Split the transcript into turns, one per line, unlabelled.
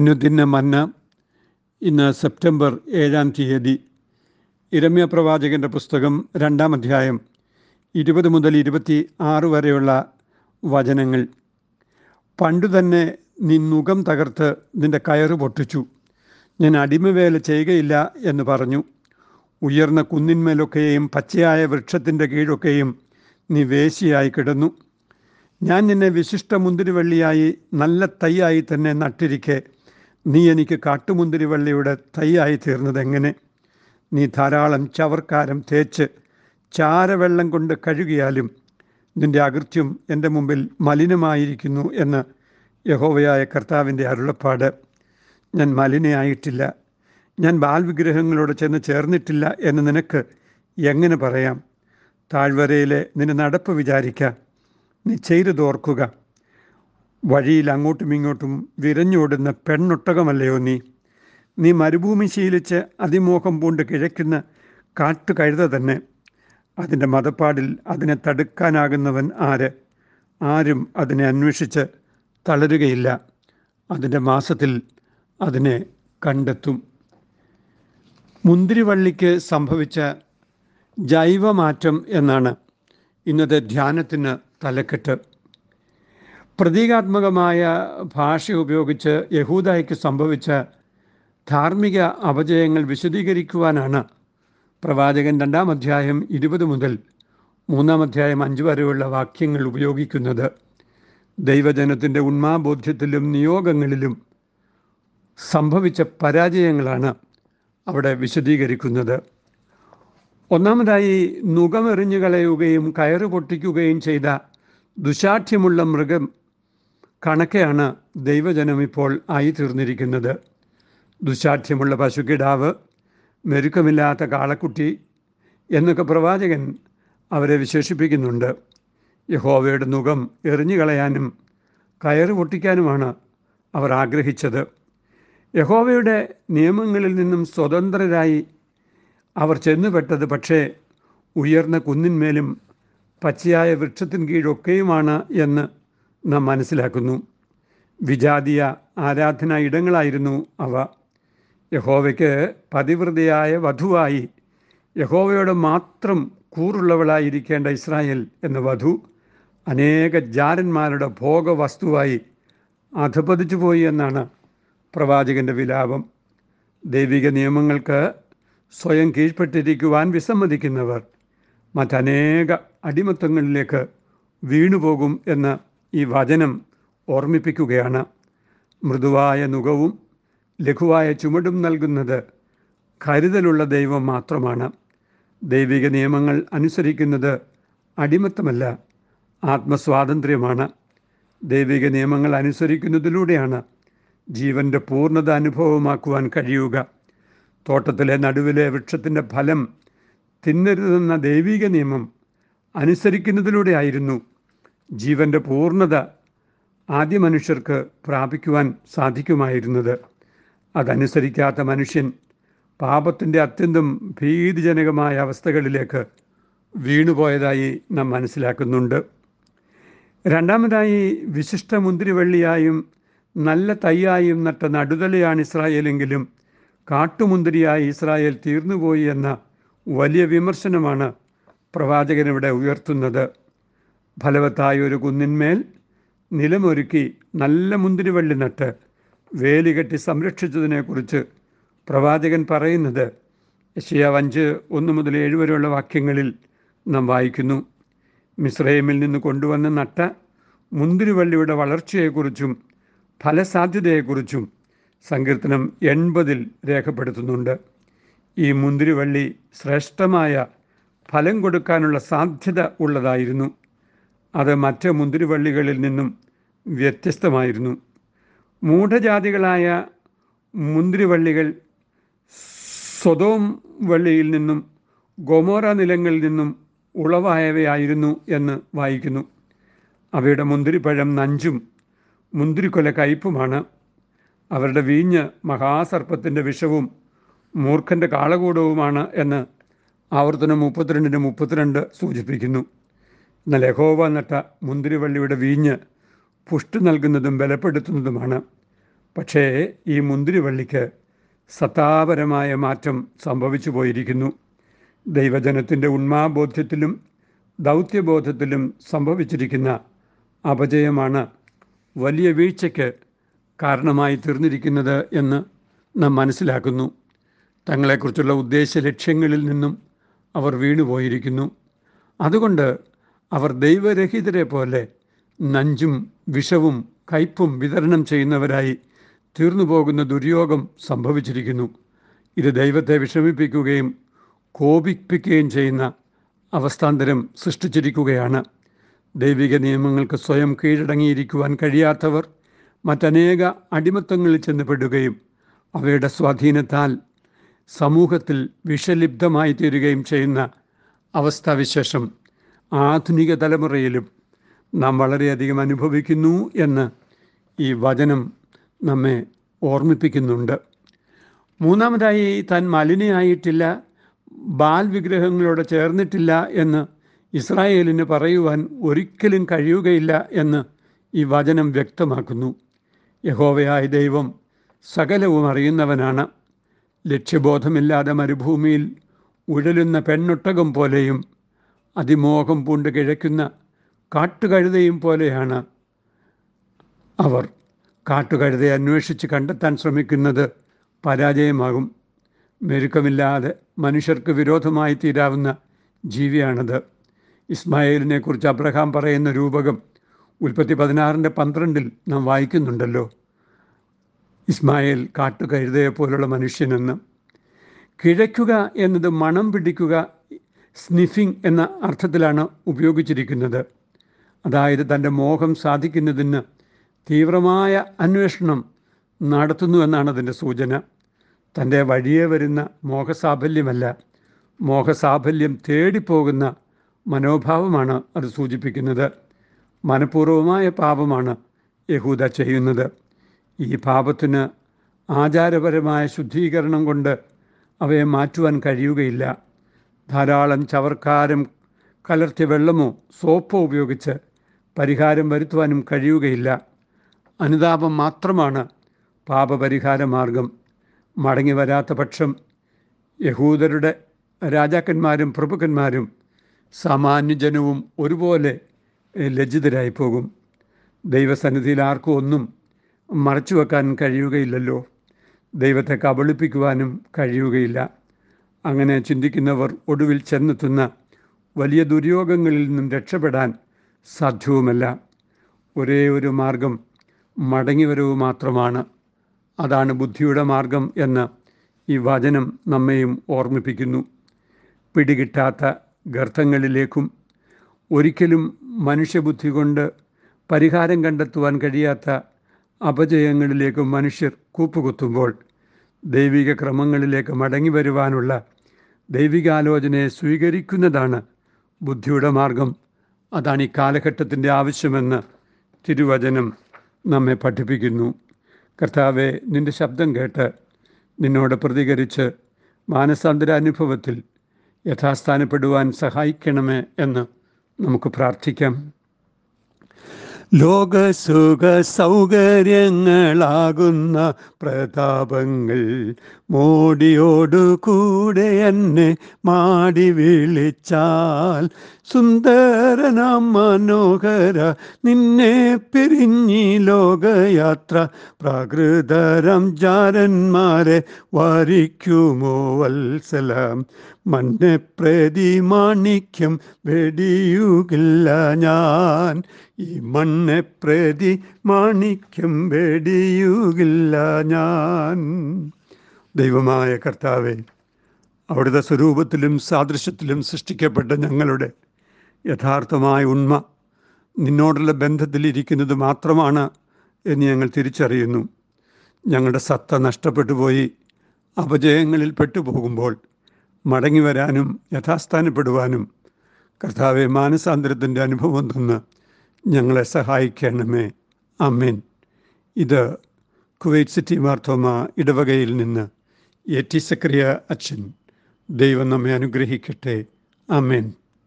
അനുദിന മന്ന ഇന്ന് സെപ്റ്റംബർ ഏഴാം തീയതി. ഇരമ്യ പ്രവാചകന്റെ പുസ്തകം രണ്ടാം അധ്യായം ഇരുപത് മുതൽ ഇരുപത്തി ആറ് വരെയുള്ള വചനങ്ങൾ. പണ്ടു തന്നെ നീ നുകം തകർത്ത് നിന്റെ കയറ് പൊട്ടിച്ചു. ഞാൻ അടിമവേല ചെയ്യുകയില്ല എന്ന് പറഞ്ഞു. ഉയർന്ന കുന്നിന്മേലൊക്കെയും പച്ചയായ വൃക്ഷത്തിന്റെ കീഴൊക്കെയും നീ വേശിയായി കിടന്നു. ഞാൻ നിന്നെ വിശിഷ്ട മുന്തിരിവള്ളിയായി നല്ല തൈയായി തന്നെ നട്ടിരിക്കെ. നീ എനിക്ക് കാട്ടുമുന്തിരിവള്ളിയുടെ തൈയായി തീർന്നത് എങ്ങനെ നീ ധാരാളം ചവർക്കാരം തേച്ച് ചാരവെള്ളം കൊണ്ട് കഴുകിയാലും നിന്റെ അകൃത്യം എന്റെ മുമ്പിൽ മലിനമായിരിക്കുന്നു എന്ന് യഹോവയായ കർത്താവിന്റെ അരുളപ്പാട്. ഞാൻ മലിനയായിട്ടില്ല. ഞാൻ ബാൽവിഗ്രഹങ്ങളോട് ചെന്ന് ചേർന്നിട്ടില്ല എന്ന് നിനക്ക് എങ്ങനെ പറയാം? താഴ്വരയിലെ നിന്റെ നടപ്പ് വിചാരിക്കുക നീ ചെയ്തതോർക്കുക. വഴിയിൽ അങ്ങോട്ടും ഇങ്ങോട്ടും വിരഞ്ഞോടുന്ന പെണ്ണൊട്ടകമല്ലയോ നീ? നീ മരുഭൂമി ശീലിച്ച് അതിമോഹം പൂണ്ട് കിഴക്കുന്ന കാട്ടുകഴുത തന്നെ. അതിന്റെ മതപ്പാടിൽ അതിനെ തടുക്കാനാകുന്നവൻ ആര്? ആരും അതിനെ അന്വേഷിച്ച് തളരുകയില്ല. അതിന്റെ മാസത്തിൽ അതിനെ കണ്ടെത്തും. മുന്തിരിവള്ളിക്ക് സംഭവിച്ച ജൈവമാറ്റം എന്നാണ് ഇന്നത്തെ ധ്യാനത്തിന് തലക്കെട്ട്. പ്രതീകാത്മകമായ ഭാഷ ഉപയോഗിച്ച് യഹൂദായ്ക്ക് സംഭവിച്ച ധാർമ്മിക അപജയങ്ങൾ വിശദീകരിക്കുവാനാണ് പ്രവാചകൻ രണ്ടാം അധ്യായം ഇരുപത് മുതൽ മൂന്നാം അധ്യായം അഞ്ച് വരെയുള്ള വാക്യങ്ങൾ ഉപയോഗിക്കുന്നത്. ദൈവജനത്തിന്റെ ഉന്മാബോധ്യത്തിലും നിയോഗങ്ങളിലും സംഭവിച്ച പരാജയങ്ങളാണ് അവിടെ വിശദീകരിക്കുന്നത്. ഒന്നാമതായി നുകമെറിഞ്ഞു കളയുകയും കയറ് പൊട്ടിക്കുകയും ചെയ്ത ദുശാഠ്യമുള്ള മൃഗം കണക്കെയാണ് ദൈവജനം ഇപ്പോൾ ആയിത്തീർന്നിരിക്കുന്നത്. ദുശാഠ്യമുള്ള പശുക്കിടാവ് മെരുക്കമില്ലാത്ത കാളക്കുട്ടി എന്നൊക്കെ പ്രവാചകൻ അവരെ വിശേഷിപ്പിക്കുന്നുണ്ട്. യഹോവയുടെ മുഖം എറിഞ്ഞുകളയാനും കയറ് പൊട്ടിക്കാനുമാണ് അവർ ആഗ്രഹിച്ചത്. യഹോവയുടെ നിയമങ്ങളിൽ നിന്നും സ്വതന്ത്രരായി അവർ ചെന്നുപെട്ടത് പക്ഷേ ഉയർന്ന കുന്നിന്മേലും പച്ചയായ വൃക്ഷത്തിൻ കീഴൊക്കെയുമാണ് എന്ന് നാം മനസ്സിലാക്കുന്നു. വിജാതീയ ആരാധനാ ഇടങ്ങളായിരുന്നു അവ. യഹോവയ്ക്ക് പതിവൃതയായ വധുവായി യഹോവയോട് മാത്രം കൂറുള്ളവളായിരിക്കേണ്ട ഇസ്രായേൽ എന്ന വധു അനേക ജാരന്മാരുടെ ഭോഗവസ്തുവായി അധപതിച്ചു പോയി എന്നാണ് പ്രവാചകന്റെ വിലാപം. ദൈവിക നിയമങ്ങൾക്ക് സ്വയം കീഴ്പ്പെട്ടിരിക്കുവാൻ വിസമ്മതിക്കുന്നവർ മറ്റനേക അടിമത്തങ്ങളിലേക്ക് വീണുപോകും എന്ന് ഈ വചനം ഓർമ്മിപ്പിക്കുകയാണ്. മൃദുവായ നുകവും ലഘുവായ ചുമടും നൽകുന്നത് കരുതലുള്ള ദൈവം മാത്രമാണ്. ദൈവിക നിയമങ്ങൾ അനുസരിക്കുന്നത് അടിമത്തമല്ല ആത്മസ്വാതന്ത്ര്യമാണ്. ദൈവിക നിയമങ്ങൾ അനുസരിക്കുന്നതിലൂടെയാണ് ജീവന്റെ പൂർണത അനുഭവമാക്കുവാൻ കഴിയുക. തോട്ടത്തിലെ നടുവിലെ വൃക്ഷത്തിന്റെ ഫലം തിന്നരുതെന്ന ദൈവിക നിയമം അനുസരിക്കുന്നതിലൂടെയായിരുന്നു ജീവന്റെ പൂർണത ആദ്യ മനുഷ്യർക്ക് പ്രാപിക്കുവാൻ സാധിക്കുമായിരുന്നത്. അതനുസരിക്കാത്ത മനുഷ്യൻ പാപത്തിന്റെ അത്യന്തം ഭീതിജനകമായ അവസ്ഥകളിലേക്ക് വീണുപോയതായി നാം മനസ്സിലാക്കുന്നുണ്ട്. രണ്ടാമതായി വിശിഷ്ട മുന്തിരിവള്ളിയായും നല്ല തൈയായും നട്ട നടുതലയാണ് ഇസ്രായേലെങ്കിലും കാട്ടുമുന്തിരിയായി ഇസ്രായേൽ തീർന്നുപോയി എന്ന വലിയ വിമർശനമാണ് പ്രവാചകനിവിടെ ഉയർത്തുന്നത്. ഫലവത്തായ ഒരു കുന്നിന്മേൽ നിലമൊരുക്കി നല്ല മുന്തിരിവള്ളി നട്ട് വേലി കെട്ടി സംരക്ഷിച്ചതിനെക്കുറിച്ച് പ്രവാചകൻ പറയുന്നത് യശയാവ് അഞ്ച് ഒന്ന് മുതൽ ഏഴ് വരെയുള്ള വാക്യങ്ങളിൽ നാം വായിക്കുന്നു. മിസ്രൈമിൽ നിന്ന് കൊണ്ടുവന്ന് നട്ട മുന്തിരിവള്ളിയുടെ വളർച്ചയെക്കുറിച്ചും ഫലസാധ്യതയെക്കുറിച്ചും സങ്കീർത്തനം എൺപതിൽ രേഖപ്പെടുത്തുന്നുണ്ട്. ഈ മുന്തിരിവള്ളി ശ്രേഷ്ഠമായ ഫലം കൊടുക്കാനുള്ള സാധ്യത ഉള്ളതായിരുന്നു. അത് മറ്റ് മുന്തിരിവള്ളികളിൽ നിന്നും വ്യത്യസ്തമായിരുന്നു. മൂഢജാതികളായ മുന്തിരിവള്ളികൾ സ്വതോം വള്ളിയിൽ നിന്നും ഗൊമോറ നിലങ്ങളിൽ നിന്നും ഉളവായവയായിരുന്നു എന്ന് വായിക്കുന്നു. അവയുടെ മുന്തിരിപ്പഴം നഞ്ചും മുന്തിരിക്കൊല കയ്പുമാണ്. അവരുടെ വീഞ്ഞ് മഹാസർപ്പത്തിന്റെ വിഷവും മൂർഖന്റെ കാളകൂടവുമാണ് എന്ന് ആവർത്തനം മുപ്പത്തിരണ്ടിന് മുപ്പത്തിരണ്ട് സൂചിപ്പിക്കുന്നു. എന്നാൽ യഹോവ നട്ട മുന്തിരിവള്ളിയുടെ വീഞ്ഞ് പുഷ്ടി നൽകുന്നതും ബലപ്പെടുത്തുന്നതുമാണ്. പക്ഷേ ഈ മുന്തിരിവള്ളിക്ക് സത്താപരമായ മാറ്റം സംഭവിച്ചു പോയിരിക്കുന്നു. ദൈവജനത്തിന്റെ ഉന്മാബോധ്യത്തിലും ദൗത്യബോധത്തിലും സംഭവിച്ചിരിക്കുന്ന അപജയമാണ് വലിയ വീഴ്ചയ്ക്ക് കാരണമായി തീർന്നിരിക്കുന്നത് എന്ന് നാം മനസ്സിലാക്കുന്നു. തങ്ങളെക്കുറിച്ചുള്ള ഉദ്ദേശ ലക്ഷ്യങ്ങളിൽ നിന്നും അവർ വീണുപോയിരിക്കുന്നു. അതുകൊണ്ട് അവർ ദൈവരഹിതരെ പോലെ നഞ്ചും വിഷവും കയ്പും വിതരണം ചെയ്യുന്നവരായി തീർന്നു പോകുന്ന ദുര്യോഗം സംഭവിച്ചിരിക്കുന്നു. ഇത് ദൈവത്തെ വിഷമിപ്പിക്കുകയും കോപിപ്പിക്കുകയും ചെയ്യുന്ന അവസ്ഥാന്തരം സൃഷ്ടിച്ചിരിക്കുകയാണ്. ദൈവിക നിയമങ്ങൾക്ക് സ്വയം കീഴടങ്ങിയിരിക്കുവാൻ കഴിയാത്തവർ മറ്റനേക അടിമത്തങ്ങളിൽ ചെന്നപ്പെടുകയും അവയുടെ സ്വാധീനത്താൽ സമൂഹത്തിൽ വിഷലിപ്തമായി തീരുകയും ചെയ്യുന്ന അവസ്ഥാവിശേഷം ആധുനിക തലമുറയിലും നാം വളരെയധികം അനുഭവിക്കുന്നു എന്ന് ഈ വചനം നമ്മെ ഓർമ്മിപ്പിക്കുന്നുണ്ട്. മൂന്നാമതായി താൻ മലിനയായിട്ടില്ല ബാൽ വിഗ്രഹങ്ങളോട് ചേർന്നിട്ടില്ല എന്ന് ഇസ്രായേലിന് പറയുവാൻ ഒരിക്കലും കഴിയുകയില്ല എന്ന് ഈ വചനം വ്യക്തമാക്കുന്നു. യഹോവയായ ദൈവം സകലവും അറിയുന്നവനാണ്. ലക്ഷ്യബോധമില്ലാതെ മരുഭൂമിയിൽ ഉഴലുന്ന പെണ്ണൊട്ടകം പോലെയും അതിമോഹം പൂണ്ട് കിഴയ്ക്കുന്ന കാട്ടുകഴുതയും പോലെയാണ് അവർ. കാട്ടുകഴുതയെ അന്വേഷിച്ച് കണ്ടെത്താൻ ശ്രമിക്കുന്നത് പരാജയമാകും. മെരുക്കമില്ലാതെ മനുഷ്യർക്ക് വിരോധമായി തീരാവുന്ന ജീവിയാണത്. ഇസ്മായേലിനെ കുറിച്ച് അബ്രഹാം പറയുന്ന രൂപകം ഉൽപ്പത്തി പതിനാറിന്റെ പന്ത്രണ്ടിൽ നാം വായിക്കുന്നുണ്ടല്ലോ. ഇസ്മായേൽ കാട്ടുകഴുതയെ പോലുള്ള മനുഷ്യനെന്ന്. കിഴയ്ക്കുക എന്നത് മണം പിടിക്കുക സ്നിഫിംഗ് എന്ന അർത്ഥത്തിലാണ് ഉപയോഗിച്ചിരിക്കുന്നത്. അതായത് തന്റെ മോഹം സാധിക്കുന്നതിന് തീവ്രമായ അന്വേഷണം നടത്തുന്നു എന്നാണ് അതിന്റെ സൂചന. തന്റെ വഴിയെ വരുന്ന മോഹസാഫല്യമല്ല മോഹസാഫല്യം തേടിപ്പോകുന്ന മനോഭാവമാണ് അത് സൂചിപ്പിക്കുന്നത്. മനഃപൂർവമായ പാപമാണ് യഹൂദ ചെയ്യുന്നത്. ഈ പാപത്തിന് ആചാരപരമായ ശുദ്ധീകരണം കൊണ്ട് അവയെ മാറ്റുവാൻ കഴിയുകയില്ല. ധാരാളം ചവർക്കാരം കലർത്തിയ വെള്ളമോ സോപ്പോ ഉപയോഗിച്ച് പരിഹാരം വരുത്തുവാനും കഴിയുകയില്ല. അനുതാപം മാത്രമാണ് പാപപരിഹാര മാർഗം. മടങ്ങി വരാത്ത പക്ഷം യഹൂദരുടെ രാജാക്കന്മാരും പ്രഭുക്കന്മാരും സാമാന്യജനവും ഒരുപോലെ ലജ്ജിതരായി പോകും ദൈവസന്നിധിയിൽ ആർക്കും ഒന്നും മറച്ചു വെക്കാൻ കഴിയുകയില്ലല്ലോ. ദൈവത്തെ കബളിപ്പിക്കുവാനും കഴിയുകയില്ല. അങ്ങനെ ചിന്തിക്കുന്നവർ ഒടുവിൽ ചെന്നെത്തുന്ന വലിയ ദുര്യോഗങ്ങളിൽ നിന്നും രക്ഷപ്പെടാൻ സാധ്യവുമല്ല. ഒരേ ഒരു മാർഗം മടങ്ങിവരവ് മാത്രമാണ്. അതാണ് ബുദ്ധിയുടെ മാർഗം എന്ന് ഈ വചനം നമ്മെയും ഓർമ്മിപ്പിക്കുന്നു. പിടികിട്ടാത്ത ഗർത്തങ്ങളിലേക്കും ഒരിക്കലും മനുഷ്യബുദ്ധി കൊണ്ട് പരിഹാരം കണ്ടെത്തുവാൻ കഴിയാത്ത അപജയങ്ങളിലേക്കും മനുഷ്യർ കൂപ്പുകുത്തുമ്പോൾ ദൈവിക ക്രമങ്ങളിലേക്ക് മടങ്ങി വരുവാനുള്ള ദൈവികാലോചനയെ സ്വീകരിക്കുന്നതാണ് ബുദ്ധിയുടെ മാർഗം. അതാണ് ഈ കാലഘട്ടത്തിന്റെ ആവശ്യമെന്ന് തിരുവചനം നമ്മെ പഠിപ്പിക്കുന്നു. കർത്താവെ നിന്റെ ശബ്ദം കേട്ട് നിന്നോട് പ്രതികരിച്ച് മാനസാന്തര അനുഭവത്തിൽ യഥാസ്ഥാനപ്പെടുവാൻ സഹായിക്കണമേ എന്ന് നമുക്ക് പ്രാർത്ഥിക്കാം. ലോകസുഖ സൗകര്യങ്ങളാകുന്ന പ്രതാപങ്ങൾ മോടിയോടു കൂടെ എന്നെ മാടി വിളിച്ചാൽ സുന്ദരനാം മനോഹര നിന്നെ പിരിഞ്ഞി ലോകയാത്ര പ്രാകൃതരം ജാരന്മാരെ വരിക്കുമോ വത്സലം? മണ്ണെ പ്രതി മാണിക്യം വെടിയുകില്ല ഞാൻ. ഈ മണ്ണെ പ്രതി മാണിക്യം വെടിയുകില്ല ഞാൻ. ദൈവമായ കർത്താവെ അവിടുത്തെ സ്വരൂപത്തിലും സാദൃശ്യത്തിലും സൃഷ്ടിക്കപ്പെട്ട ഞങ്ങളുടെ യഥാർത്ഥമായ ഉണ്മ നിന്നോടുള്ള ബന്ധത്തിലിരിക്കുന്നത് മാത്രമാണ് എന്ന് ഞങ്ങൾ തിരിച്ചറിയുന്നു. ഞങ്ങളുടെ സത്ത നഷ്ടപ്പെട്ടു പോയി അപജയങ്ങളിൽ പെട്ടുപോകുമ്പോൾ മടങ്ങി വരാനും യഥാസ്ഥാനപ്പെടുവാനും കർത്താവെ മാനസാന്തരത്തിന്റെ അനുഭവം തന്ന് ഞങ്ങളെ സഹായിക്കണമേ. അമ്മേൻ ഇത് കുവൈറ്റ് സിറ്റി മാർത്തോമ ഇടവകയിൽ നിന്ന് എ ടി സക്രിയ അച്ഛൻ. ദൈവം നമ്മെ അനുഗ്രഹിക്കട്ടെ. അമ്മേൻ